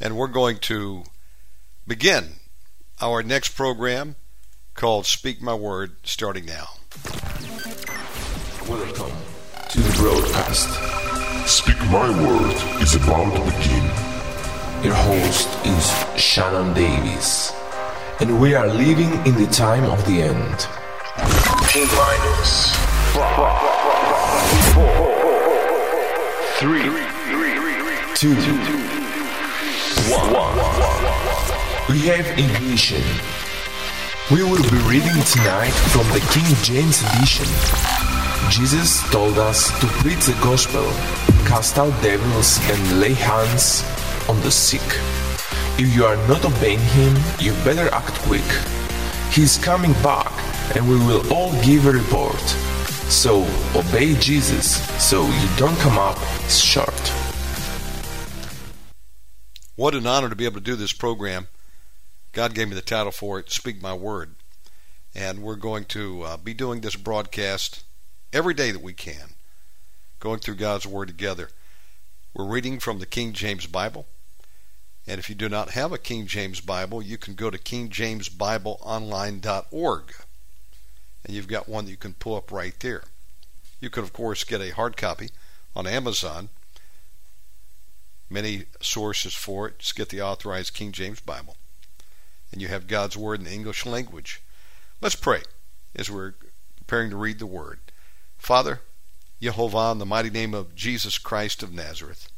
And we're going to begin our next program called Speak My Word starting now. Welcome to the broadcast. Speak My Word is about to begin. Your host is Shannon Davis, and we are living in the time of the end. T minus four, three, Two, one. We have ignition. We will be reading tonight from the King James Edition. Jesus told us to preach the gospel, cast out devils, and lay hands on the sick. If you are not obeying him, you better act quick. He is coming back, and we will all give a report. So obey Jesus so you don't come up short. What an honor to be able to do this program. God gave me the title for it, Speak My Word. And we're going to uh, be doing this broadcast every day that we can, going through God's Word together. We're reading from the King James Bible. And if you do not have a King James Bible, you can go to kingjamesbibleonline.org. And you've got one that you can pull up right there. You can, of course, get a hard copy on Amazon. Many sources for it. Just get the authorized King James Bible. And you have God's Word in the English language. Let's pray as we're preparing to read the Word. Father, Jehovah, in the mighty name of Jesus Christ of Nazareth,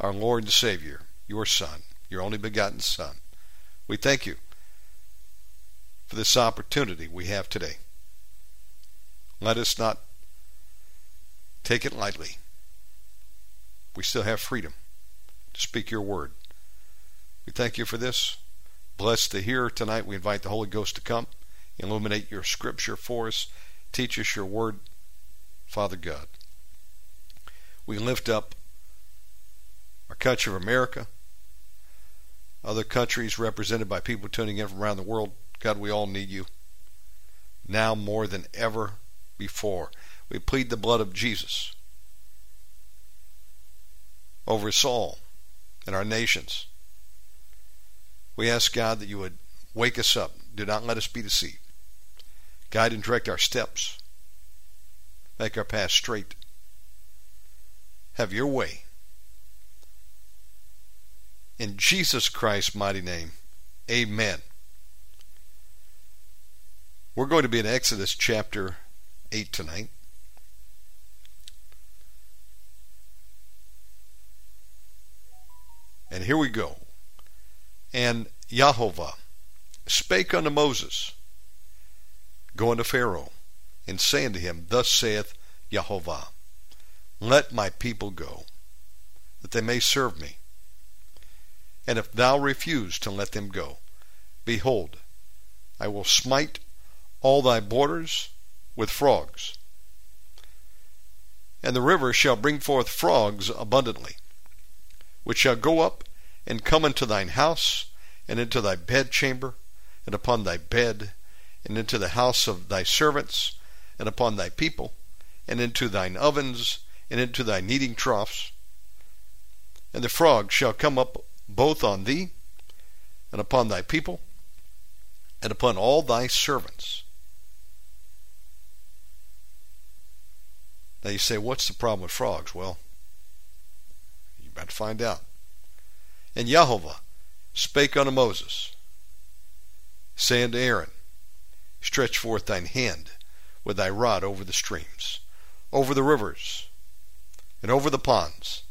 our Lord and Savior, your Son, your only begotten Son, we thank you for this opportunity we have today. Let us not take it lightly. We still have freedom speak your word. We thank you for this. Bless the hearer tonight. We invite the Holy Ghost to come, illuminate your scripture for us, teach us your word, Father God. We lift up our country of America, other countries represented by people tuning in from around the world. God, we all need you now more than ever before. We plead the blood of Jesus over us all and our nations. We ask God that you would wake us up. Do not let us be deceived. Guide and direct our steps. Make our path straight. Have your way. In Jesus Christ's mighty name, amen. We're going to be in Exodus chapter 8 tonight. And here we go. And Yahovah spake unto Moses, going to Pharaoh, and saying to him, Thus saith Yahovah, Let my people go, that they may serve me. And if thou refuse to let them go, behold, I will smite all thy borders with frogs. And the river shall bring forth frogs abundantly, which shall go up and come into thine house, and into thy bedchamber, and upon thy bed, and into the house of thy servants, and upon thy people, and into thine ovens, and into thy kneading troughs. And the frogs shall come up both on thee, and upon thy people, and upon all thy servants. Now you say, what's the problem with frogs? Well, about to find out. And Jehovah spake unto Moses, saying to Aaron, Stretch forth thine hand with thy rod over the streams, over the rivers, and over the ponds,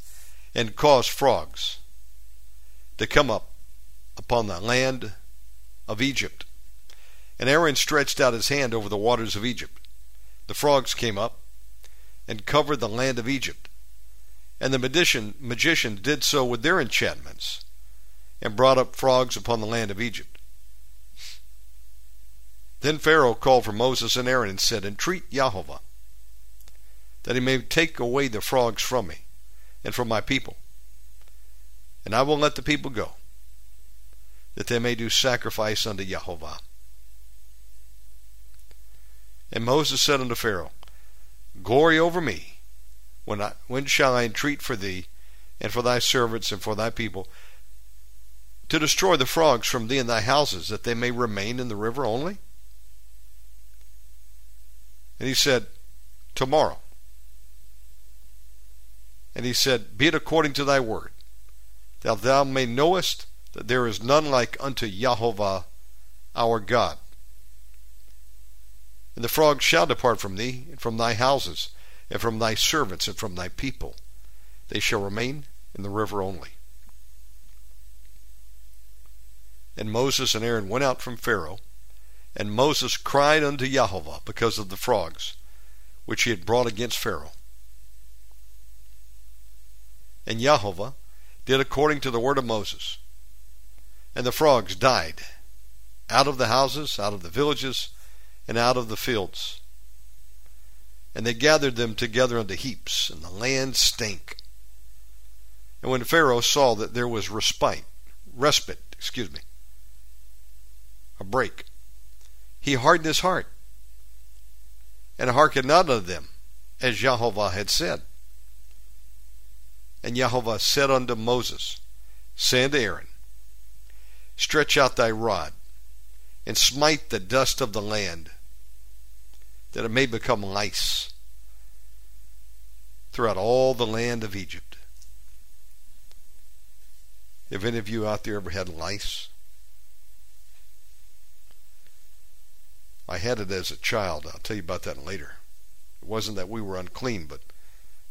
and cause frogs to come up upon the land of Egypt. And Aaron stretched out his hand over the waters of Egypt. The frogs came up and covered the land of Egypt. And the magician, magicians did so with their enchantments, and brought up frogs upon the land of Egypt. Then Pharaoh called for Moses and Aaron and said, Entreat Jehovah, that he may take away the frogs from me and from my people, and I will let the people go, that they may do sacrifice unto Jehovah. And Moses said unto Pharaoh, Glory over me, when, I, when shall I entreat for thee, and for thy servants, and for thy people, to destroy the frogs from thee and thy houses, that they may remain in the river only? And he said, Tomorrow. And he said, Be it according to thy word, that thou may knowest that there is none like unto Jehovah our God. And the frogs shall depart from thee, and from thy houses, and from thy servants, and from thy people. They shall remain in the river only. And Moses and Aaron went out from Pharaoh, and Moses cried unto Jehovah because of the frogs, which he had brought against Pharaoh. And Jehovah did according to the word of Moses. And the frogs died out of the houses, out of the villages, and out of the fields. And they gathered them together unto heaps, and the land stank. And when Pharaoh saw that there was respite, respite, excuse me, a break, he hardened his heart, and hearkened not unto them, as Jehovah had said. And Jehovah said unto Moses, unto Aaron, Stretch out thy rod, and smite the dust of the land, that it may become lice throughout all the land of Egypt. Have any of you out there ever had lice? I had it as a child. I'll tell you about that later. It wasn't that we were unclean, but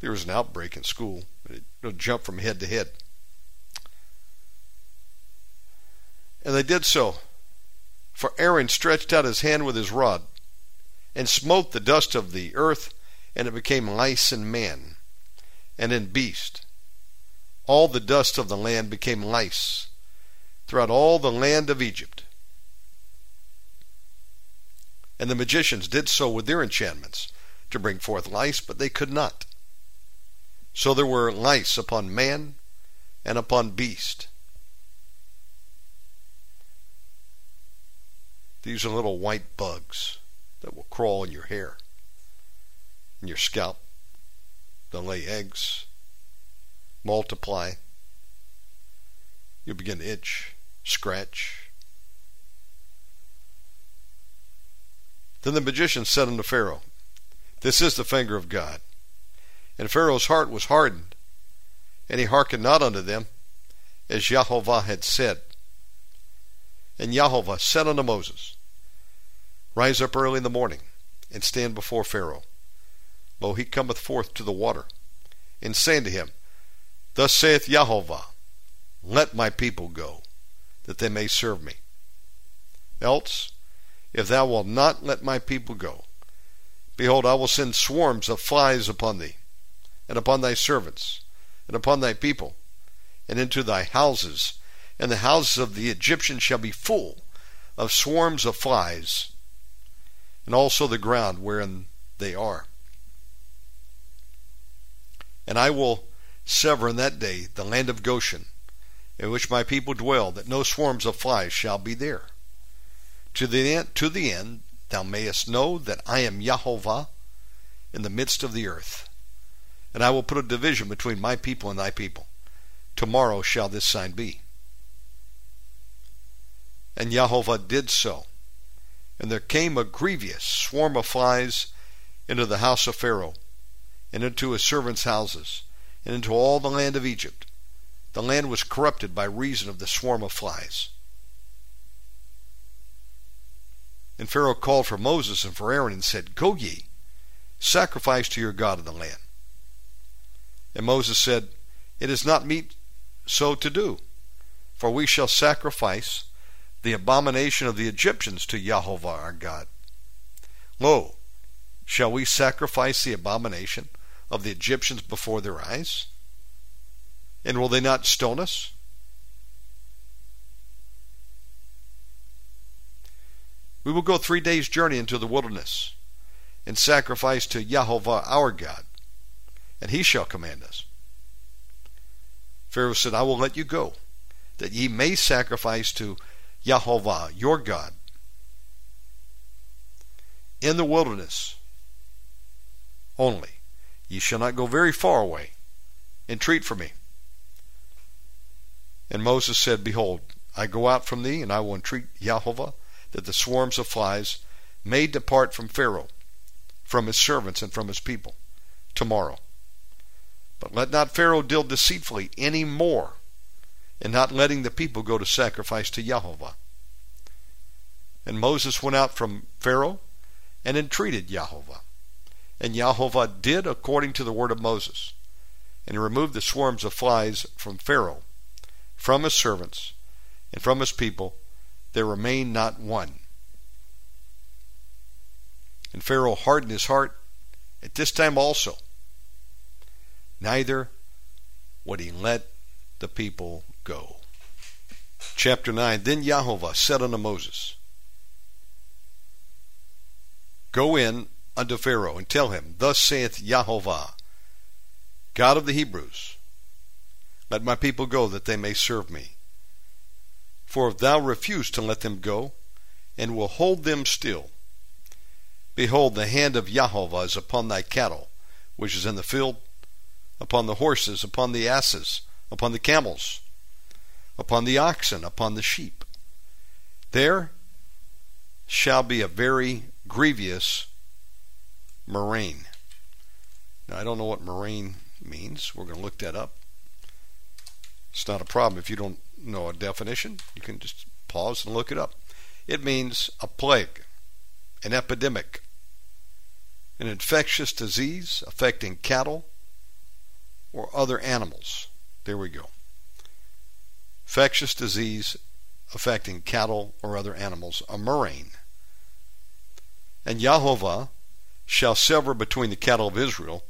there was an outbreak in school. It jumped from head to head. And they did so. For Aaron stretched out his hand with his rod, and smote the dust of the earth, and it became lice in man, and in beast. All the dust of the land became lice throughout all the land of Egypt. And the magicians did so with their enchantments to bring forth lice, but they could not. So there were lice upon man and upon beast. These are little white bugs that will crawl in your hair, in your scalp. They'll lay eggs, multiply. You'll begin to itch, scratch, Then the magician said unto Pharaoh, This is the finger of God. And Pharaoh's heart was hardened, and he hearkened not unto them, as Jehovah had said. And Jehovah said unto Moses, Rise up early in the morning, and stand before Pharaoh. Lo, he cometh forth to the water, and say unto him, Thus saith Jehovah, Let my people go, that they may serve me. Else if thou wilt not let my people go. Behold, I will send swarms of flies upon thee, and upon thy servants, and upon thy people, and into thy houses, and the houses of the Egyptians shall be full of swarms of flies, and also the ground wherein they are. And I will sever in that day the land of Goshen, in which my people dwell, that no swarms of flies shall be there to the end, to the end thou mayest know that I am Jehovah in the midst of the earth. And I will put a division between my people and thy people. Tomorrow shall this sign be. And Jehovah did so. And there came a grievous swarm of flies into the house of Pharaoh, and into his servants' houses, and into all the land of Egypt. The land was corrupted by reason of the swarm of flies. And Pharaoh called for Moses and for Aaron and said, Go ye, sacrifice to your God in the land. And Moses said, It is not meet so to do, for we shall sacrifice the abomination of the Egyptians to Jehovah our God. Lo, shall we sacrifice the abomination of the Egyptians before their eyes? And will they not stone us? We will go three days' journey into the wilderness and sacrifice to Jehovah our God, and he shall command us. Pharaoh said, I will let you go, that ye may sacrifice to Jehovah your God in the wilderness only. Ye shall not go very far away. Entreat for me. And Moses said, Behold, I go out from thee, and I will entreat Jehovah that the swarms of flies may depart from Pharaoh, from his servants, and from his people, tomorrow. But let not Pharaoh deal deceitfully any more in not letting the people go to sacrifice to Jehovah. And Moses went out from Pharaoh and entreated Jehovah. And Jehovah did according to the word of Moses, and removed the swarms of flies from Pharaoh, from his servants, and from his people. There remained not one. And Pharaoh hardened his heart at this time also. Neither would he let the people go. Chapter 9 Then Jehovah said unto Moses, Go in unto Pharaoh and tell him, Thus saith Jehovah, God of the Hebrews, Let my people go that they may serve me. For if thou refuse to let them go, and will hold them still, behold, the hand of Jehovah is upon thy cattle, which is in the field, upon the horses, upon the asses, upon the camels, upon the oxen, upon the sheep. There shall be a very grievous murrain. Now, I don't know what murrain means. We're going to look that up. It's not a problem. If you don't know a definition, you can just pause and look it up. It means a plague, an epidemic, an infectious disease affecting cattle or other animals. There we go. Infectious disease affecting cattle or other animals, a murrain. And Jehovah shall sever between the cattle of Israel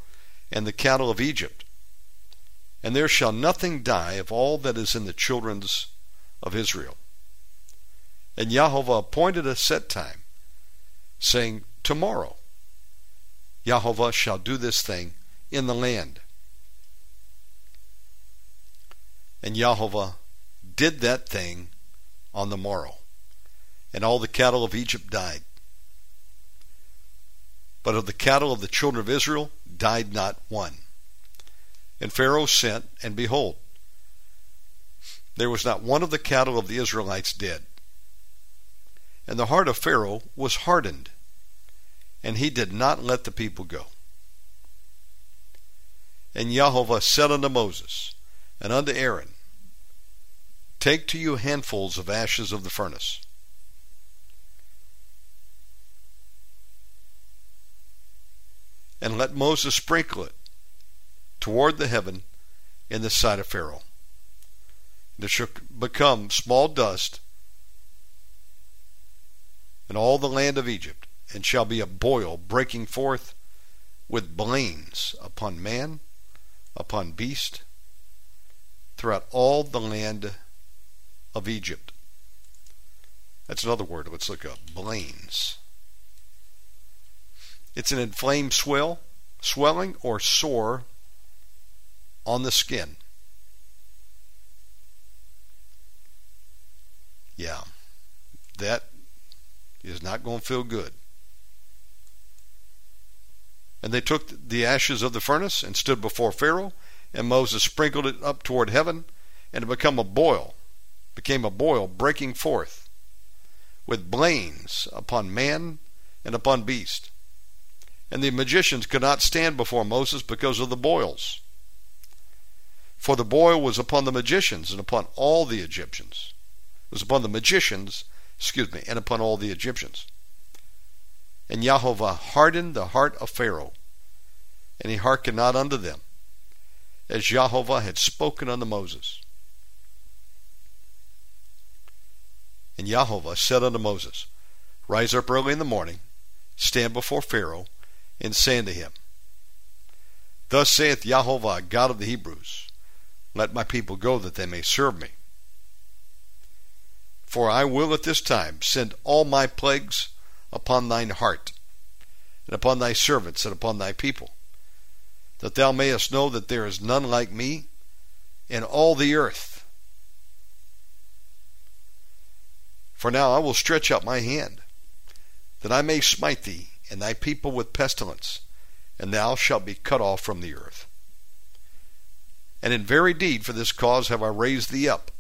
and the cattle of Egypt. And there shall nothing die of all that is in the children's of Israel. And Jehovah appointed a set time, saying, Tomorrow Jehovah shall do this thing in the land. And Jehovah did that thing on the morrow, and all the cattle of Egypt died. But of the cattle of the children of Israel died not one. And Pharaoh sent, and behold, there was not one of the cattle of the Israelites dead. And the heart of Pharaoh was hardened, and he did not let the people go. And Jehovah said unto Moses and unto Aaron, Take to you handfuls of ashes of the furnace, and let Moses sprinkle it toward the heaven in the sight of Pharaoh. There shall become small dust in all the land of Egypt, and shall be a boil breaking forth with blains upon man, upon beast, throughout all the land of Egypt. That's another word. Let's look up blains. It's an inflamed swell, swelling, or sore on the skin. Yeah, that is not going to feel good. And they took the ashes of the furnace and stood before Pharaoh, and Moses sprinkled it up toward heaven, and it became a boil, became a boil breaking forth, with blains upon man and upon beast. And the magicians could not stand before Moses because of the boils. For the boil was upon the magicians and upon all the Egyptians. It was upon the magicians, excuse me, and upon all the Egyptians. And Jehovah hardened the heart of Pharaoh, and he hearkened not unto them, as Jehovah had spoken unto Moses. And Jehovah said unto Moses, Rise up early in the morning, stand before Pharaoh, and say unto him, Thus saith Jehovah, God of the Hebrews, Let my people go that they may serve me. For I will at this time send all my plagues upon thine heart, and upon thy servants, and upon thy people, that thou mayest know that there is none like me in all the earth. For now I will stretch out my hand, that I may smite thee and thy people with pestilence, and thou shalt be cut off from the earth. And in very deed for this cause have I raised thee up,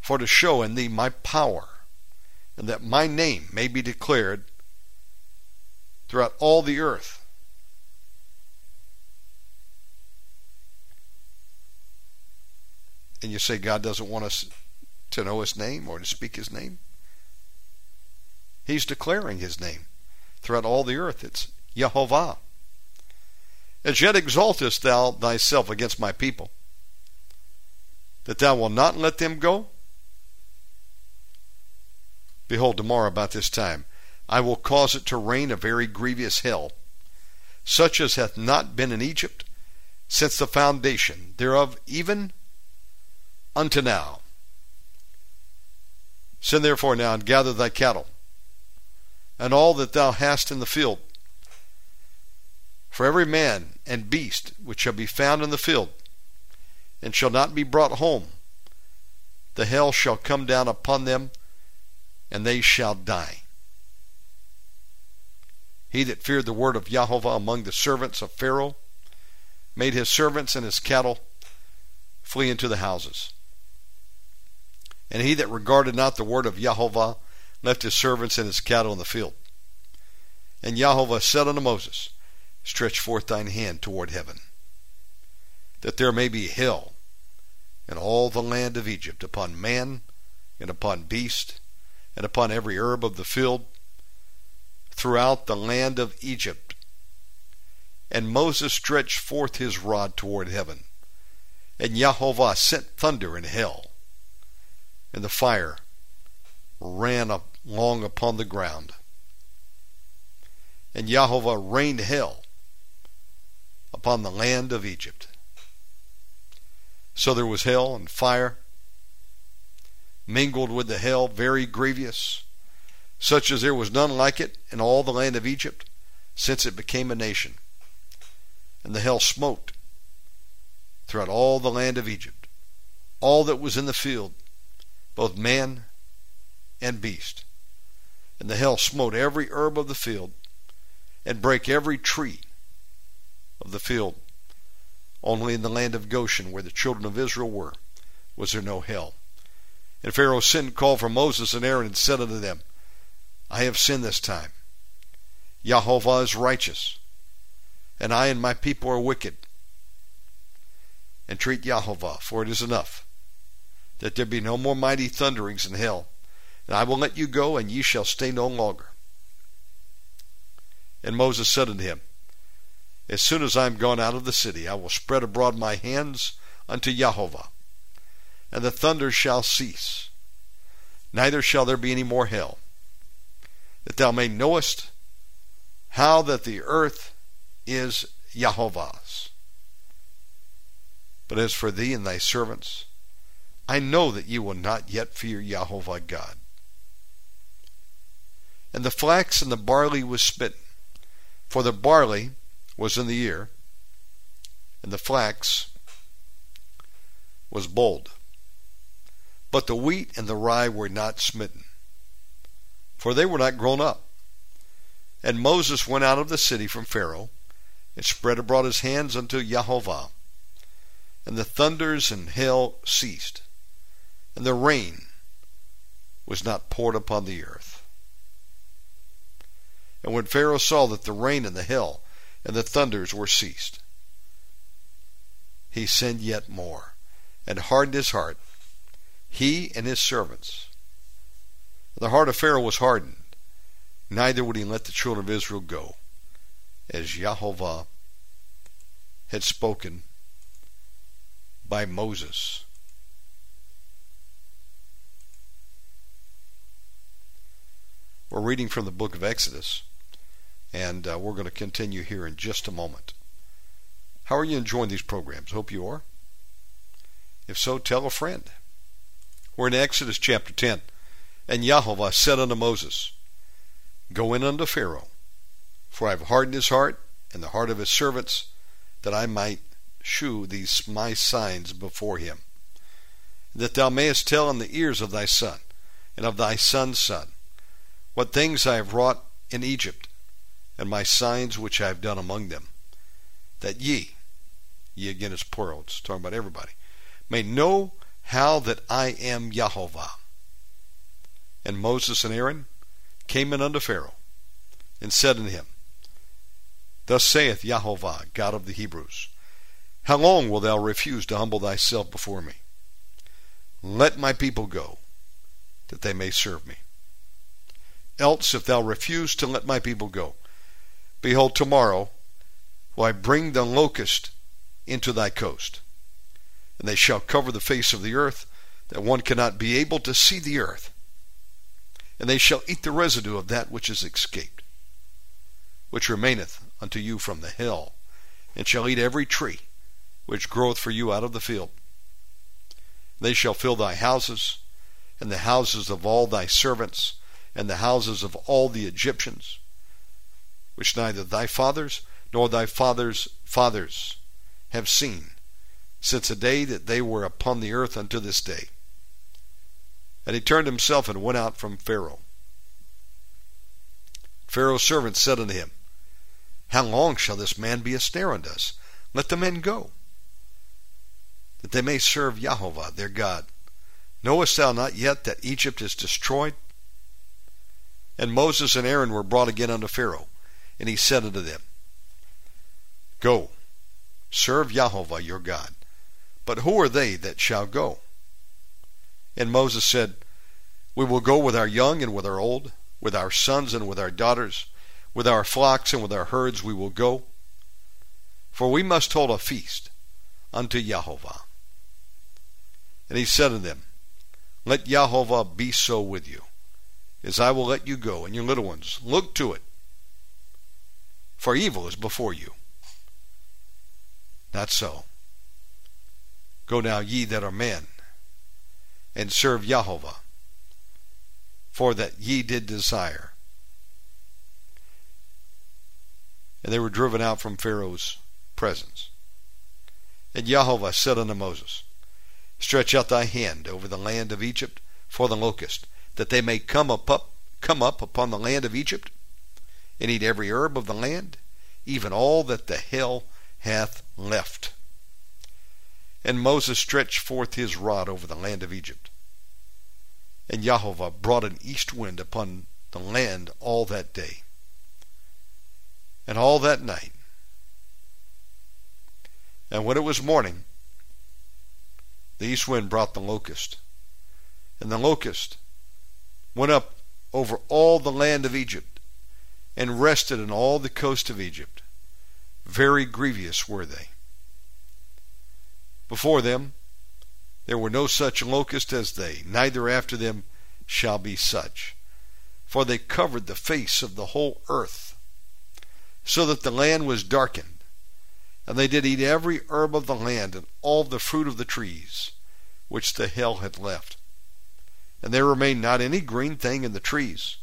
for to show in thee my power, and that my name may be declared throughout all the earth. And you say God doesn't want us to know his name or to speak his name? He's declaring his name throughout all the earth. It's Yehovah. As yet exaltest thou thyself against my people, that thou wilt not let them go? Behold, tomorrow about this time I will cause it to rain a very grievous hail, such as hath not been in Egypt since the foundation thereof even unto now. Send therefore now and gather thy cattle, and all that thou hast in the field, for every man and beast which shall be found in the field, and shall not be brought home, the hail shall come down upon them, and they shall die. He that feared the word of Jehovah among the servants of Pharaoh made his servants and his cattle flee into the houses. And he that regarded not the word of Jehovah left his servants and his cattle in the field. And Jehovah said unto Moses, Stretch forth thine hand toward heaven, that there may be hail in all the land of Egypt upon man and upon beast and upon every herb of the field throughout the land of Egypt. And Moses stretched forth his rod toward heaven, and Jehovah sent thunder and hail, and the fire ran along upon the ground. And Jehovah rained hail upon the land of Egypt. So there was hail and fire mingled with the hail, very grievous, such as there was none like it in all the land of Egypt, since it became a nation. And the hail smote throughout all the land of Egypt, all that was in the field, both man and beast. And the hail smote every herb of the field, and brake every tree of the field. Only in the land of Goshen, where the children of Israel were, was there no hail. And Pharaoh and called for Moses and Aaron and said unto them, I have sinned this time. Jehovah is righteous, and I and my people are wicked. Entreat Jehovah, for it is enough, that there be no more mighty thunderings in hell, and I will let you go, and ye shall stay no longer. And Moses said unto him, As soon as I am gone out of the city, I will spread abroad my hands unto Jehovah, and the thunder shall cease, neither shall there be any more hail that thou may knowest how that the earth is Jehovah's. But as for thee and thy servants, I know that ye will not yet fear Jehovah God. And the flax and the barley was smitten, for the barley was in the ear, and the flax was bolled. But the wheat and the rye were not smitten for they were not grown up. And Moses went out of the city from Pharaoh, and spread abroad his hands unto Jehovah. And the thunders and hail ceased, and the rain was not poured upon the earth. And when Pharaoh saw that the rain and the hail and the thunders were ceased, he sinned yet more, and hardened his heart, he and his servants the heart of Pharaoh was hardened, neither would he let the children of Israel go, as Jehovah had spoken by Moses. We're reading from the book of Exodus, and uh, we're going to continue here in just a moment. How are you enjoying these programs? Hope you are. If so, tell a friend. We're in Exodus chapter 10. And Yahweh said unto Moses, Go in unto Pharaoh, for I have hardened his heart and the heart of his servants, that I might shew these my signs before him, that thou mayest tell in the ears of thy son and of thy son's son what things I have wrought in Egypt, and my signs which I have done among them, that ye, ye again is plural, it's talking about everybody, may know how that I am Yahovah. And Moses and Aaron came in unto Pharaoh, and said unto him, Thus saith Yahovah, God of the Hebrews, How long wilt thou refuse to humble thyself before me? Let my people go, that they may serve me. Else, if thou refuse to let my people go, behold, tomorrow will I bring the locust into thy coast, and they shall cover the face of the earth, that one cannot be able to see the earth. And they shall eat the residue of that which is escaped, which remaineth unto you from the hill, and shall eat every tree which groweth for you out of the field. They shall fill thy houses, and the houses of all thy servants, and the houses of all the Egyptians, which neither thy fathers nor thy fathers' fathers have seen, since the day that they were upon the earth unto this day. And he turned himself and went out from Pharaoh. Pharaoh's servants said unto him, How long shall this man be a snare unto us? Let the men go, that they may serve Yahovah their God. Knowest thou not yet that Egypt is destroyed? And Moses and Aaron were brought again unto Pharaoh, and he said unto them, Go, serve Yahovah your God. But who are they that shall go? And Moses said, We will go with our young and with our old, with our sons and with our daughters, with our flocks and with our herds we will go. For we must hold a feast unto Yahovah. And he said unto them, Let Yahovah be so with you, as I will let you go, and your little ones. Look to it, for evil is before you. Not so. Go now, ye that are men, and serve Yahovah, for that ye did desire. And they were driven out from Pharaoh's presence. And Yahovah said unto Moses, Stretch out thy hand over the land of Egypt for the locust, that they may come up, come up upon the land of Egypt, and eat every herb of the land, even all that the hail hath left. And Moses stretched forth his rod over the land of Egypt. And Yahovah brought an east wind upon the land all that day, and all that night. And when it was morning, the east wind brought the locust. And the locust went up over all the land of Egypt, and rested in all the coast of Egypt. Very grievous were they. Before them there were no such locusts as they, neither after them shall be such. For they covered the face of the whole earth, so that the land was darkened. And they did eat every herb of the land, and all the fruit of the trees, which the hail had left. And there remained not any green thing in the trees,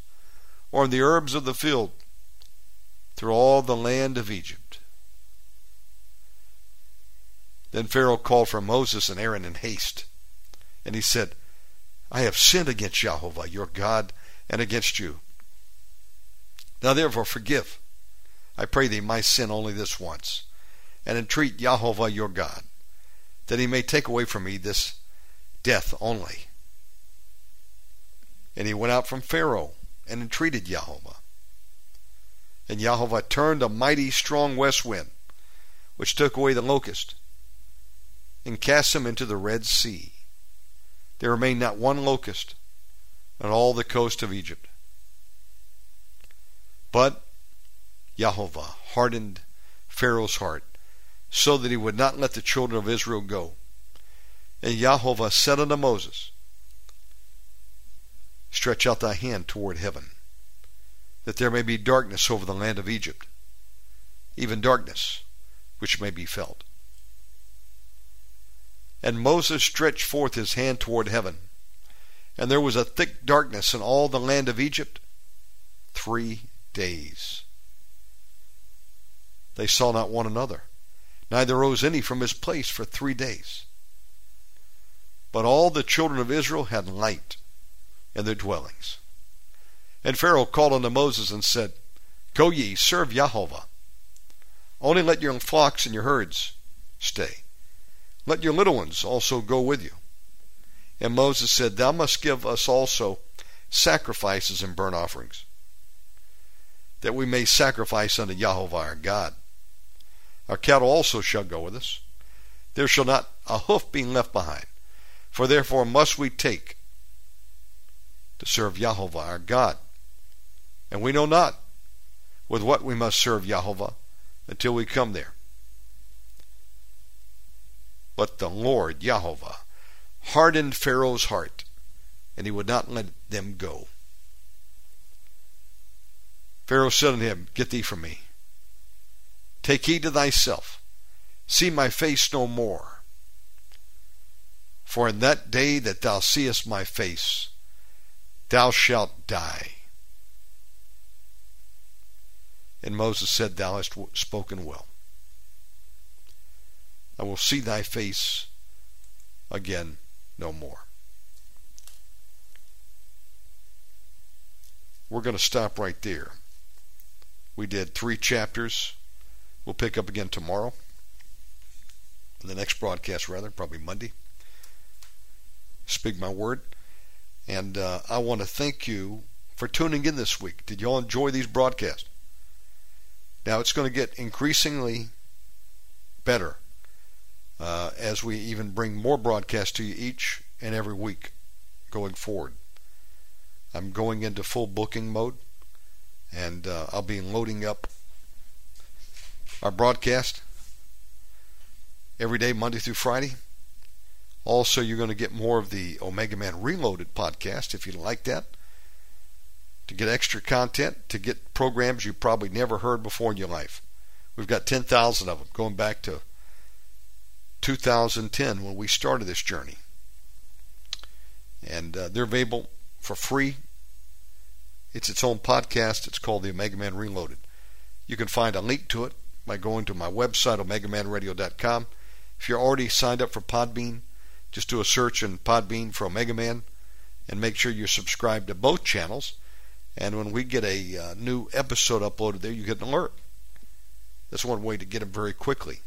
or in the herbs of the field, through all the land of Egypt. Then Pharaoh called for Moses and Aaron in haste. And he said, I have sinned against Jehovah your God and against you. Now therefore forgive, I pray thee, my sin only this once, and entreat Jehovah your God, that he may take away from me this death only. And he went out from Pharaoh and entreated Jehovah. And Jehovah turned a mighty strong west wind, which took away the locust and cast them into the Red Sea. There remained not one locust on all the coast of Egypt. But Jehovah hardened Pharaoh's heart, so that he would not let the children of Israel go. And Jehovah said unto Moses, Stretch out thy hand toward heaven, that there may be darkness over the land of Egypt, even darkness which may be felt. And Moses stretched forth his hand toward heaven, and there was a thick darkness in all the land of Egypt three days. They saw not one another, neither rose any from his place for three days. But all the children of Israel had light in their dwellings. And Pharaoh called unto Moses and said, Go ye, serve Jehovah. Only let your flocks and your herds stay let your little ones also go with you. And Moses said, Thou must give us also sacrifices and burnt offerings, that we may sacrifice unto Yahweh our God. Our cattle also shall go with us. There shall not a hoof be left behind. For therefore must we take to serve Yahweh our God. And we know not with what we must serve Yahweh until we come there. But the Lord, Yahweh, hardened Pharaoh's heart, and he would not let them go. Pharaoh said unto him, Get thee from me. Take heed to thyself. See my face no more. For in that day that thou seest my face, thou shalt die. And Moses said, Thou hast spoken well. I will see thy face again no more. We're going to stop right there. We did three chapters. We'll pick up again tomorrow. The next broadcast, rather, probably Monday. Speak my word. And uh, I want to thank you for tuning in this week. Did you all enjoy these broadcasts? Now it's going to get increasingly better uh, as we even bring more broadcasts to you each and every week going forward. I'm going into full booking mode, and uh, I'll be loading up our broadcast every day, Monday through Friday. Also, you're going to get more of the Omega Man Reloaded podcast if you like that to get extra content, to get programs you probably never heard before in your life. We've got 10,000 of them going back to 2010 when we started this journey. And uh, they're available for free. It's its own podcast. It's called the Omega Man Reloaded. You can find a link to it by going to my website, omegamanradio.com. If you're already signed up for Podbean, just do a search in Podbean for Omega Man and make sure you're subscribed to both channels and when we get a uh, new episode uploaded there, you get an alert. That's one way to get them very quickly.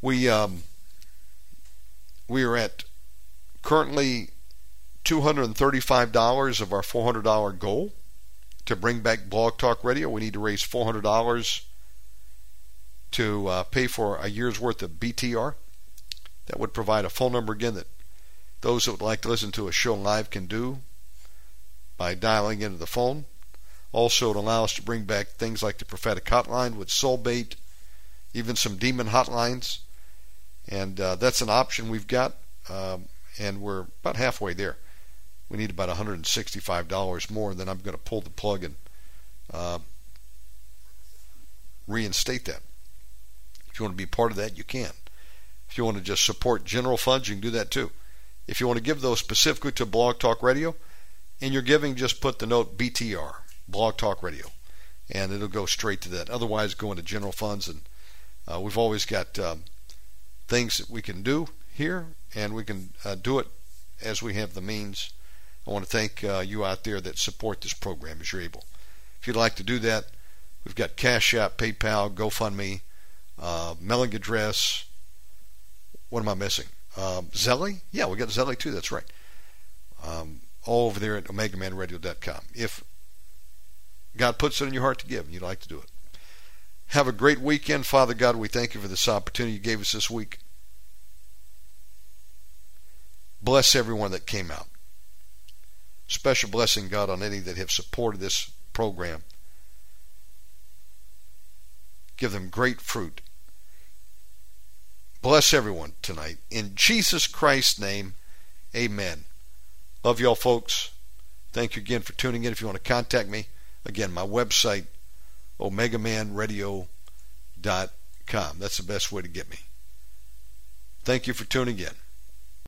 We um, we are at currently $235 of our $400 goal to bring back Blog Talk Radio. We need to raise $400 to uh, pay for a year's worth of BTR. That would provide a phone number again that those that would like to listen to a show live can do by dialing into the phone. Also, it allows us to bring back things like the prophetic hotline with soul bait, even some demon hotlines. And uh, that's an option we've got, um, and we're about halfway there. We need about $165 more, and then I'm going to pull the plug and uh, reinstate that. If you want to be part of that, you can. If you want to just support general funds, you can do that too. If you want to give those specifically to Blog Talk Radio, in your giving, just put the note BTR, Blog Talk Radio, and it'll go straight to that. Otherwise, go into general funds, and uh, we've always got um, things that we can do here, and we can uh, do it as we have the means. I want to thank uh, you out there that support this program as you're able. If you'd like to do that, we've got Cash App, PayPal, GoFundMe, uh, mailing address. What am I missing? Um, Zelle? Yeah, we got Zelle too. That's right. Um, all over there at OmegaManRadio.com. If God puts it in your heart to give you'd like to do it. Have a great weekend. Father God, we thank you for this opportunity you gave us this week. Bless everyone that came out. Special blessing, God, on any that have supported this program. Give them great fruit. Bless everyone tonight. In Jesus Christ's name, amen. Love y'all, folks. Thank you again for tuning in. If you want to contact me, again, my website, omegamanradio.com. That's the best way to get me. Thank you for tuning in.